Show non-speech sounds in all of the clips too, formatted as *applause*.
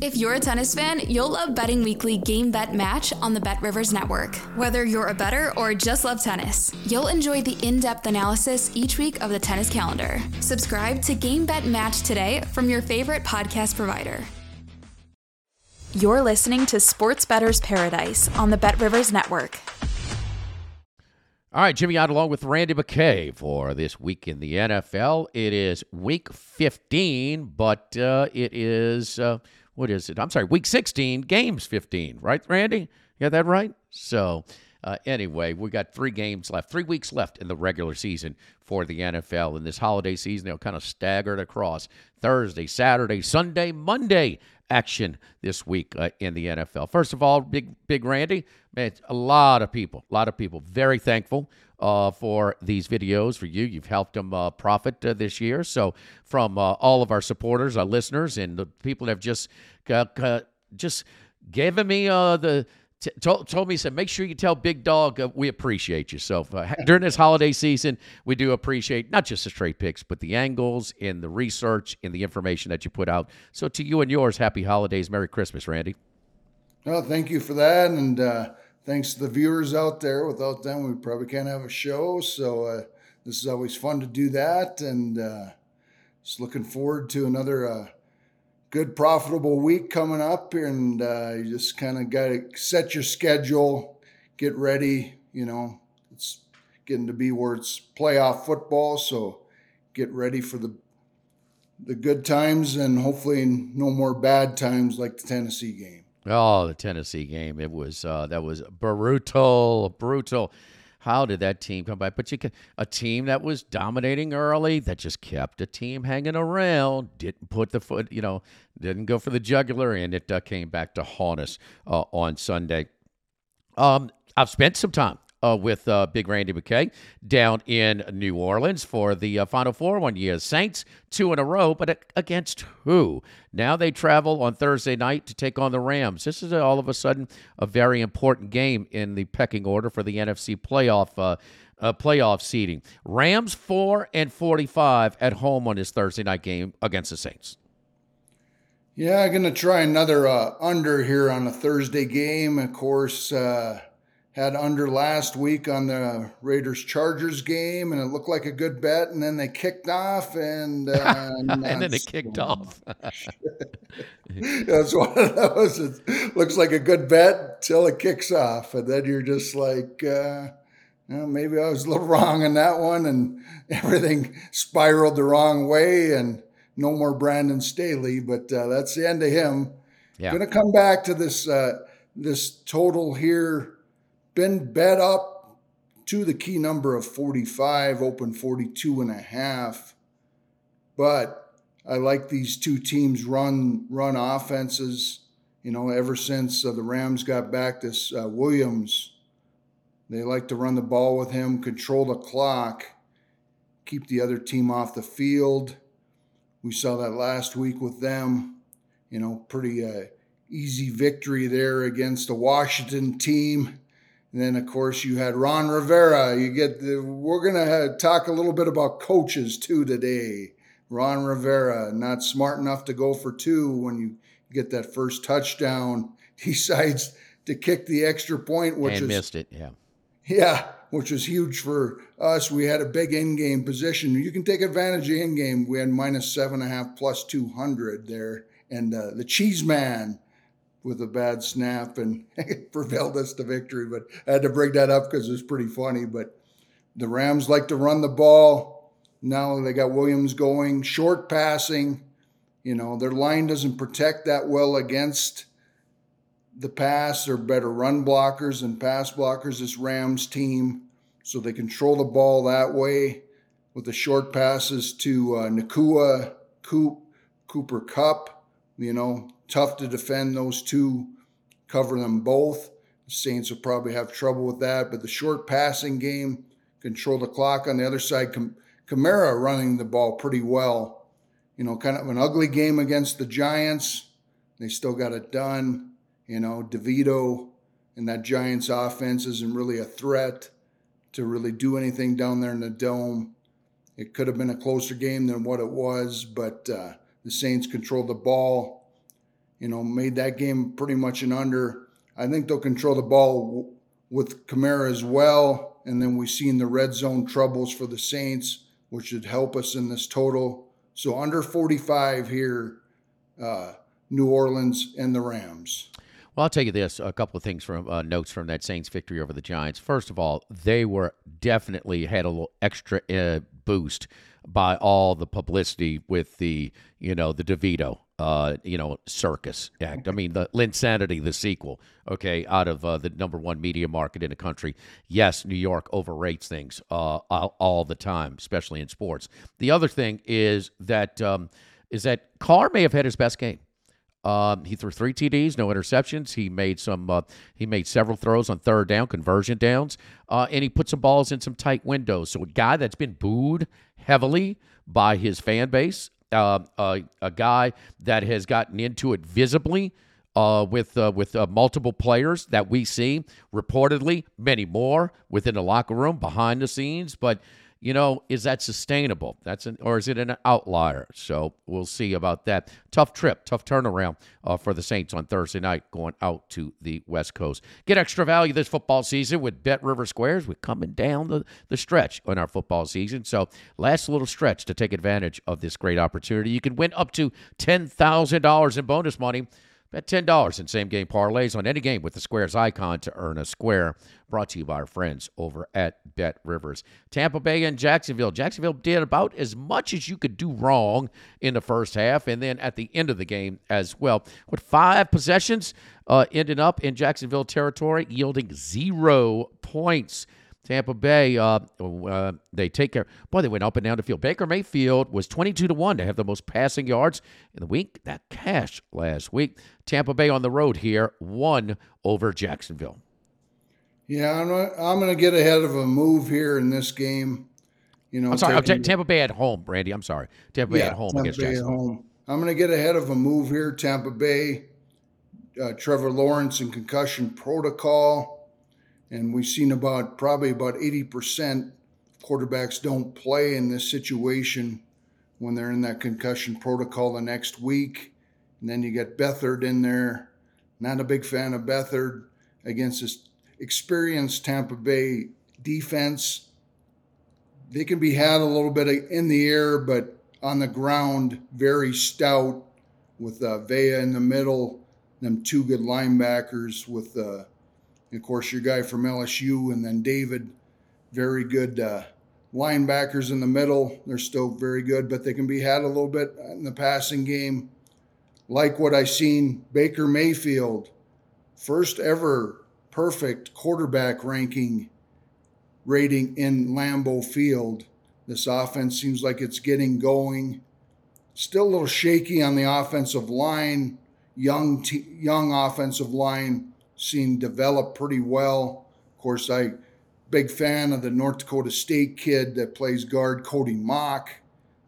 If you're a tennis fan, you'll love Betting Weekly Game Bet Match on the Bet Rivers Network. Whether you're a better or just love tennis, you'll enjoy the in depth analysis each week of the tennis calendar. Subscribe to Game Bet Match today from your favorite podcast provider. You're listening to Sports Bettor's Paradise on the Bet Rivers Network. All right, Jimmy Ott along with Randy McKay for this week in the NFL. It is week 15, but uh, it is. Uh, what is it? I'm sorry, week 16, games 15, right, Randy? You got that right? So, uh, anyway, we got three games left, three weeks left in the regular season for the NFL. In this holiday season, they'll kind of staggered across Thursday, Saturday, Sunday, Monday action this week uh, in the NFL. First of all, big, big Randy, man, a lot of people, a lot of people very thankful uh, for these videos for you. You've helped them uh, profit uh, this year. So from uh, all of our supporters, our listeners, and the people that have just just given me uh, the T- told, me, said, make sure you tell Big Dog uh, we appreciate you. So during this holiday season, we do appreciate not just the straight picks, but the angles and the research and the information that you put out. So to you and yours, happy holidays, Merry Christmas, Randy. Well, thank you for that, and thanks to the viewers out there. Without them, we probably can't have a show. So uh, this is always fun to do that, and uh, just looking forward to another uh, good profitable week coming up. And uh, you just kind of got to set your schedule get ready you know. It's getting to be where it's playoff football. So get ready for the the good times and hopefully no more bad times like the tennessee game oh the tennessee game it was uh, that was brutal brutal how did that team come by? But you can a team that was dominating early that just kept a team hanging around, didn't put the foot, you know, didn't go for the jugular, and it uh, came back to haunt us uh, on Sunday. Um, I've spent some time uh, with uh, Big Randy McKay down in New Orleans for the uh, Final Four one year. Saints two in a row, but against who? Now they travel on Thursday night to take on the Rams. This is all of a sudden a very important game in the pecking order for the NFC playoff. Uh, uh, playoff seeding. Rams four and forty-five at home on this Thursday night game against the Saints. Yeah, I'm gonna try another uh, under here on a Thursday game. Of course, uh, had under last week on the Raiders Chargers game, and it looked like a good bet. And then they kicked off, and uh, *laughs* and then it kicked off. *laughs* *laughs* That's one of those. It looks like a good bet till it kicks off, and then you're just like, uh, well, maybe I was a little wrong on that one, and everything spiraled the wrong way, and no more Brandon Staley. But uh, that's the end of him. Yeah. Going to come back to this uh, this total here been bet up to the key number of 45, open 42 and a half. But I like these two teams run run offenses. You know, ever since uh, the Rams got back this uh, Williams, they like to run the ball with him, control the clock, keep the other team off the field. We saw that last week with them. You know, pretty uh, easy victory there against the Washington team and then, of course, you had Ron Rivera. You get the, we're going to talk a little bit about coaches too today. Ron Rivera, not smart enough to go for two when you get that first touchdown, *laughs* decides to kick the extra point, which and is, missed it. Yeah, yeah, which was huge for us. We had a big in-game position. You can take advantage of in-game. We had minus seven and a half plus two hundred there, and uh, the Cheese Man with a bad snap and *laughs* prevailed us to victory. But I had to bring that up because it was pretty funny. But the Rams like to run the ball. Now they got Williams going, short passing. You know, their line doesn't protect that well against the pass. They're better run blockers and pass blockers, this Rams team. So they control the ball that way with the short passes to uh, Nacua, Coop, Cooper Kupp. You know, tough to defend those two, cover them both. The Saints will probably have trouble with that. But the short passing game, control the clock on the other side. Cam- Kamara running the ball pretty well. You know, kind of an ugly game against the Giants. They still got it done. You know, DeVito and that Giants offense isn't really a threat to really do anything down there in the dome. It could have been a closer game than what it was, but uh, the Saints controlled the ball, you know, made that game pretty much an under. I think they'll control the ball with Kamara as well. And then we've seen the red zone troubles for the Saints, which should help us in this total. So under 45 here, uh, New Orleans and the Rams. Well, I'll tell you this: a couple of things from uh, notes from that Saints victory over the Giants. First of all, they were definitely had a little extra uh, boost by all the publicity with the you know the DeVito uh, you know circus act. I mean the Linsanity, the sequel. Okay, out of uh, the number one media market in the country. Yes, New York overrates things uh, all, all, the time, especially in sports. The other thing is that um, is that Carr may have had his best game. Um, he threw three TDs, no interceptions. He made some. Uh, he made several throws on third down, conversion downs, uh, and he put some balls in some tight windows. So a guy that's been booed heavily by his fan base, uh, uh a guy that has gotten into it visibly uh, with uh, with multiple players that we see reportedly, many more within the locker room, behind the scenes, but you know, is that sustainable? That's an, or is it an outlier? So we'll see about that. Tough trip, tough turnaround uh, for the Saints on Thursday night, going out to the West Coast. Get extra value this football season with Bet River Squares. We're coming down the, the stretch on our football season, so last little stretch to take advantage of this great opportunity. You can win up to ten thousand dollars in bonus money Bet $10 in same game parlays on any game with the Squares icon to earn a square. Brought to you by our friends over at Bet Rivers. Tampa Bay and Jacksonville. Jacksonville did about as much as you could do wrong in the first half, and then at the end of the game as well. With five possessions uh, ending up in Jacksonville territory, yielding zero points. Tampa Bay, uh, uh, they take care. Boy, they went up and down the field. Baker Mayfield was 22 to 1 to have the most passing yards in the week. That cash last week. Tampa Bay on the road here, one over Jacksonville. Yeah, I'm, I'm going to get ahead of a move here in this game. You know, I'm sorry, taking, Tampa Bay at home, Brandy. I'm sorry. Tampa Bay yeah, at home Tampa against Bay Jacksonville. At home. I'm going to get ahead of a move here. Tampa Bay, uh, Trevor Lawrence and concussion protocol. And we've seen about probably about 80% quarterbacks don't play in this situation when they're in that concussion protocol the next week. And then you get Beathard in there. Not a big fan of Beathard against this experienced Tampa Bay defense. They can be had a little bit in the air, but on the ground, very stout with uh, Vea in the middle, them two good linebackers with uh, of course, your guy from LSU, and then David, very good uh, linebackers in the middle. They're still very good, but they can be had a little bit in the passing game. Like what I seen Baker Mayfield, first ever perfect quarterback ranking rating in Lambeau Field. This offense seems like it's getting going. Still a little shaky on the offensive line, young t- young offensive line seen develop pretty well. Of course, I big fan of the North Dakota State kid that plays guard, Cody Mauch,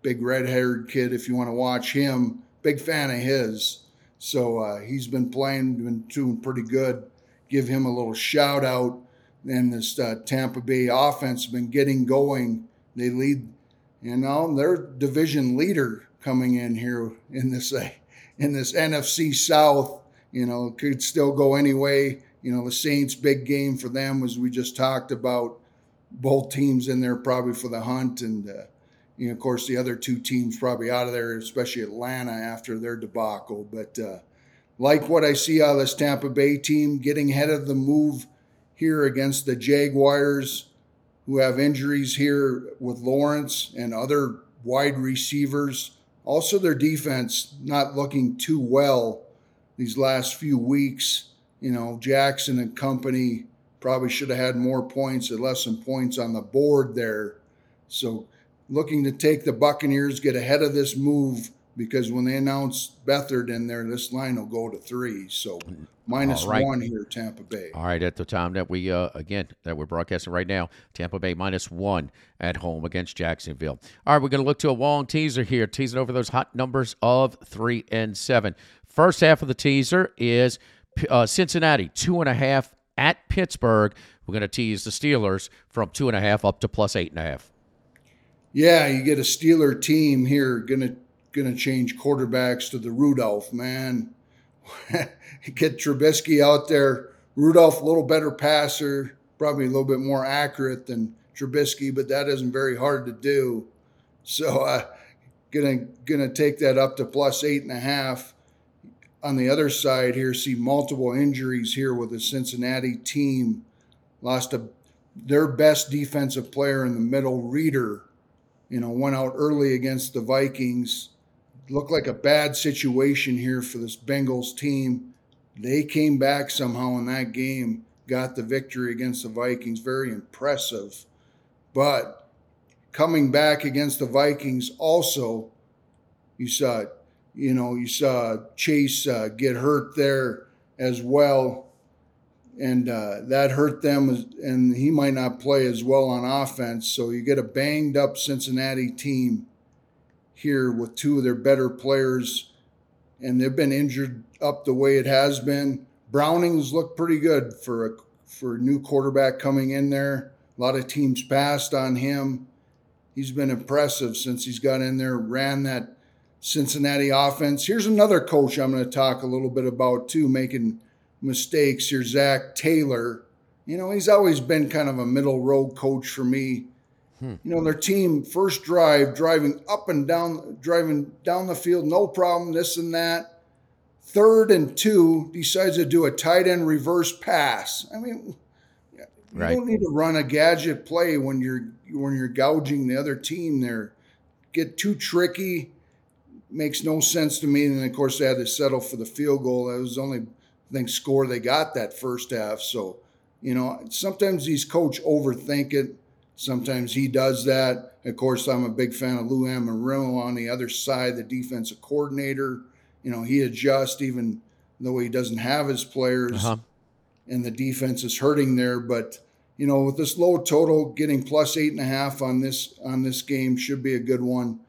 Big red-haired kid, if you want to watch him. Big fan of his. So uh, he's been playing, been doing pretty good. Give him a little shout out. And this uh, Tampa Bay offense been getting going. They lead, you know, they're division leader coming in here in this uh, in this NFC South you know, could still go anyway. You know, the Saints' big game for them was we just talked about both teams in there probably for the hunt, and uh, you know, of course, the other two teams probably out of there, especially Atlanta after their debacle. But uh, like what I see out of this Tampa Bay team, getting ahead of the move here against the Jaguars, who have injuries here with Lawrence and other wide receivers. Also, their defense not looking too well these last few weeks. You know, Jackson and company probably should have had more points and less than points on the board there. So, looking to take the Buccaneers, get ahead of this move because when they announce Beathard in there, this line will go to three. So minus right. one here, Tampa Bay. All right, at the time that we uh, again that we're broadcasting right now, Tampa Bay minus one at home against Jacksonville. All right, we're going to look to a long teaser here, teasing over those hot numbers of three and seven. First half of the teaser is uh, Cincinnati two and a half at Pittsburgh. We're going to tease the Steelers from two and a half up to plus eight and a half. Yeah, you get a Steeler team here gonna gonna change quarterbacks to the Rudolph man. *laughs* get Trubisky out there. Rudolph a little better passer, probably a little bit more accurate than Trubisky, but that isn't very hard to do. So uh, gonna gonna take that up to plus eight and a half. On the other side here, see multiple injuries here with the Cincinnati team. Lost a their best defensive player in the middle, Reader, you know, went out early against the Vikings. Looked like a bad situation here for this Bengals team. They came back somehow in that game, got the victory against the Vikings. Very impressive. But coming back against the Vikings, also, you saw, you know, you saw Chase uh, get hurt there as well and uh, that hurt them. And he might not play as well on offense. So you get a banged up Cincinnati team here with two of their better players, and they've been injured up the way it has been. Browning's looked pretty good for a for a new quarterback coming in there. A lot of teams passed on him. He's been impressive since he's got in there, ran that Cincinnati offense. Here's another coach I'm going to talk a little bit about too, making mistakes. Here, Zac Taylor. You know, he's always been kind of a middle road coach for me. Hmm. You know, their team first drive, driving up and down, driving down the field, no problem, this and that. Third and two, decides to do a tight end reverse pass. I mean, you right. don't need to run a gadget play when you're when you're gouging the other team there. Get too tricky, makes no sense to me. And then of course they had to settle for the field goal. That was the only I think score they got that first half. So, you know, sometimes these coach overthink it. Sometimes he does that. Of course, I'm a big fan of Lou Anarumo on the other side, the defensive coordinator. You know, he adjusts even though he doesn't have his players, uh-huh. and the defense is hurting there. But you know, with this low total, getting plus eight and a half on this on this game should be a good one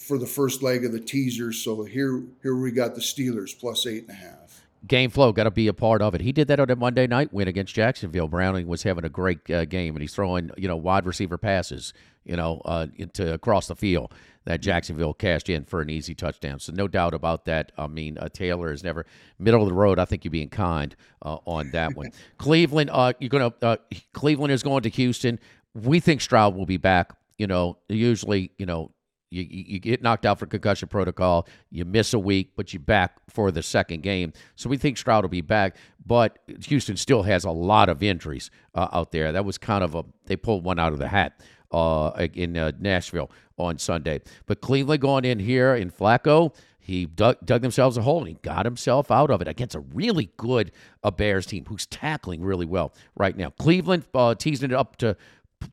for the first leg of the teaser. So here, here we got the Steelers plus eight and a half game flow got to be a part of it. He did that on a Monday night win against Jacksonville. Browning was having a great uh, game, and he's throwing you know wide receiver passes, you know, uh, into across the field that Jacksonville cashed in for an easy touchdown. So no doubt about that. I mean, uh, Taylor is never middle of the road. I think you're being kind uh, on that one. *laughs* Cleveland, uh, you're gonna uh, Cleveland is going to Houston. We think Stroud will be back. You know, usually, you know, you, you get knocked out for concussion protocol. You miss a week, but you're back for the second game. So we think Stroud will be back, but Houston still has a lot of injuries uh, out there. That was kind of a they pulled one out of the hat uh, in uh, Nashville on Sunday. But Cleveland going in here in Flacco, he dug, dug, themselves a hole and he got himself out of it against a really good uh, Bears team who's tackling really well right now. Cleveland uh, teasing it up to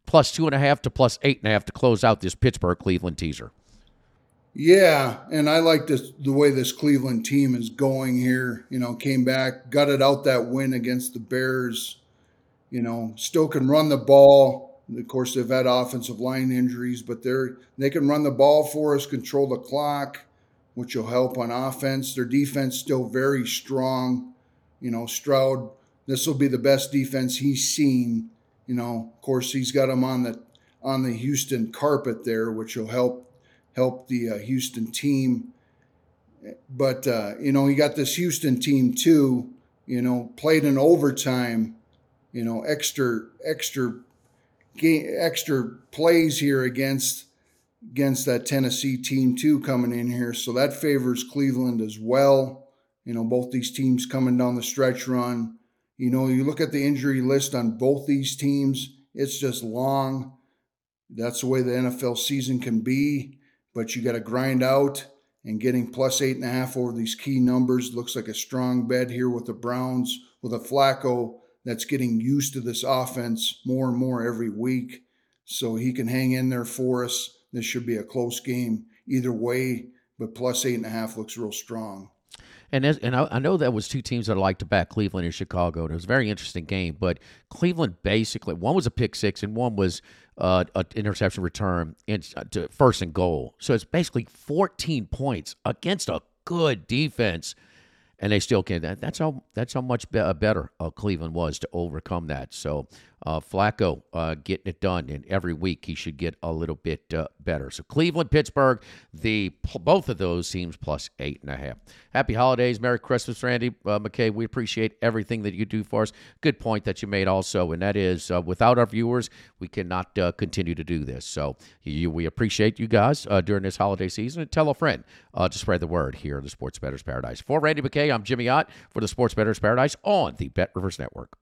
plus two and a half to plus eight and a half to close out this Pittsburgh Cleveland teaser. Yeah, and I like this the way this Cleveland team is going here. You know, came back, gutted out that win against the Bears. You know, still can run the ball. Of course, they've had offensive line injuries, but they're they can run the ball for us, control the clock, which will help on offense. Their defense still very strong. You know, Stroud, this will be the best defense he's seen you know, of course, he's got him on the on the Houston carpet there, which will help help the uh, Houston team. But uh, you know, he got this Houston team too. You know, played in overtime. You know, extra extra game, extra plays here against against that Tennessee team too coming in here. So that favors Cleveland as well. You know, both these teams coming down the stretch run. You know, you look at the injury list on both these teams, it's just long. That's the way the NFL season can be, but you got to grind out and getting plus eight and a half over these key numbers looks like a strong bet here with the Browns, with a Flacco that's getting used to this offense more and more every week. So he can hang in there for us. This should be a close game either way, but plus eight and a half looks real strong. And as, and I, I, know that was two teams that I like to back, Cleveland and Chicago. And it was a very interesting game. But Cleveland basically one was a pick six and one was uh, an interception return uh, to first and goal. So it's basically 14 points against a good defense and they still can't. That, that's how that's how much be- uh, better uh, Cleveland was to overcome that. So uh, Flacco uh, getting it done, and every week he should get a little bit better. So Cleveland, Pittsburgh, the both of those teams plus eight and a half. Happy holidays, Merry Christmas, Randy uh, McKay. We appreciate everything that you do for us. Good point that you made also, and that is uh, without our viewers, we cannot uh, continue to do this. So you, we appreciate you guys uh, during this holiday season, and tell a friend to spread the word here in the Sports Bettor's Paradise. For Randy McKay, I'm Jimmy Ott for the Sports Bettor's Paradise on the Bet Rivers Network.